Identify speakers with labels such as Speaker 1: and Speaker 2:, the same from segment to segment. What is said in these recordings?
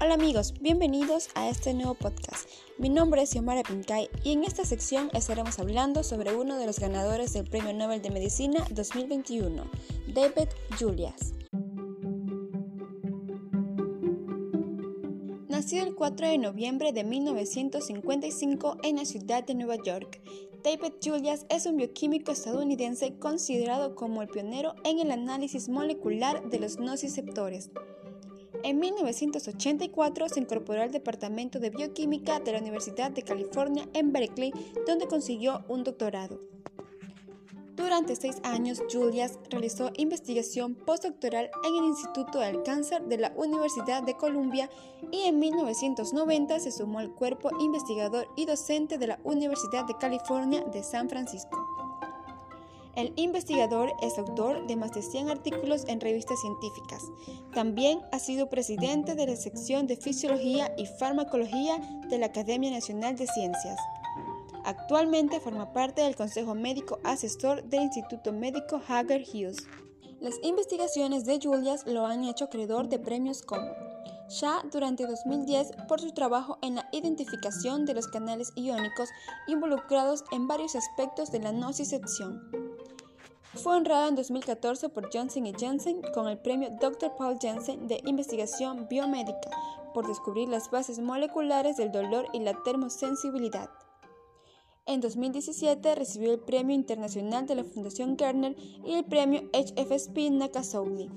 Speaker 1: Hola amigos, bienvenidos a este nuevo podcast. Mi nombre es Xiomara Pincay y en esta sección estaremos hablando sobre uno de los ganadores del Premio Nobel de Medicina 2021, David Julias. Nacido el 4 de noviembre de 1955 en la ciudad de Nueva York, David Julias es un bioquímico estadounidense considerado como el pionero en el análisis molecular de los nociceptores. En 1984 se incorporó al Departamento de Bioquímica de la Universidad de California en Berkeley, donde consiguió un doctorado. Durante seis años, Julias realizó investigación postdoctoral en el Instituto del Cáncer de la Universidad de Columbia y en 1990 se sumó al cuerpo investigador y docente de la Universidad de California de San Francisco. El investigador es autor de más de 100 artículos en revistas científicas. También ha sido presidente de la sección de Fisiología y Farmacología de la Academia Nacional de Ciencias. Actualmente forma parte del Consejo Médico Asesor del Instituto Médico Hager Hughes. Las investigaciones de Julias lo han hecho acreedor de premios como SHA durante 2010 por su trabajo en la identificación de los canales iónicos involucrados en varios aspectos de la nocicepción. Fue honrado en 2014 por Johnson Johnson con el premio Dr. Paul Jensen de Investigación Biomédica por descubrir las bases moleculares del dolor y la termosensibilidad. En 2017 recibió el Premio Internacional de la Fundación Kerner y el Premio HFSP Nakasouli.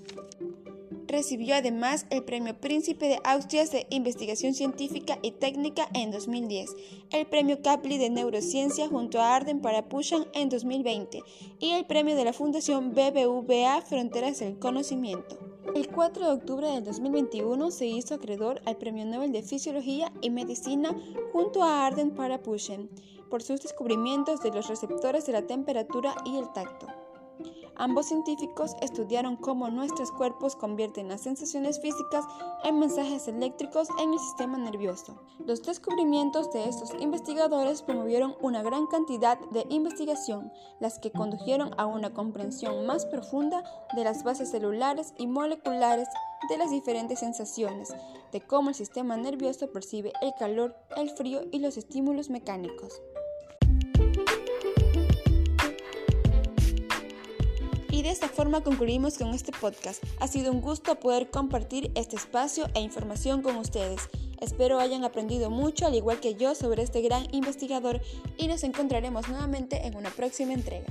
Speaker 1: Recibió además el Premio Príncipe de Asturias de Investigación Científica y Técnica en 2010, el Premio Capli de Neurociencia junto a Arden para Pushan en 2020 y el Premio de la Fundación BBVA Fronteras del Conocimiento. El 4 de octubre del 2021 se hizo acreedor al Premio Nobel de Fisiología y Medicina junto a Arden para Pushen por sus descubrimientos de los receptores de la temperatura y el tacto. Ambos científicos estudiaron cómo nuestros cuerpos convierten las sensaciones físicas en mensajes eléctricos en el sistema nervioso. Los descubrimientos de estos investigadores promovieron una gran cantidad de investigación, las que condujeron a una comprensión más profunda de las bases celulares y moleculares de las diferentes sensaciones, de cómo el sistema nervioso percibe el calor, el frío y los estímulos mecánicos. Y de esta forma concluimos con este podcast. Ha sido un gusto poder compartir este espacio e información con ustedes. Espero hayan aprendido mucho, al igual que yo, sobre este gran investigador y nos encontraremos nuevamente en una próxima entrega.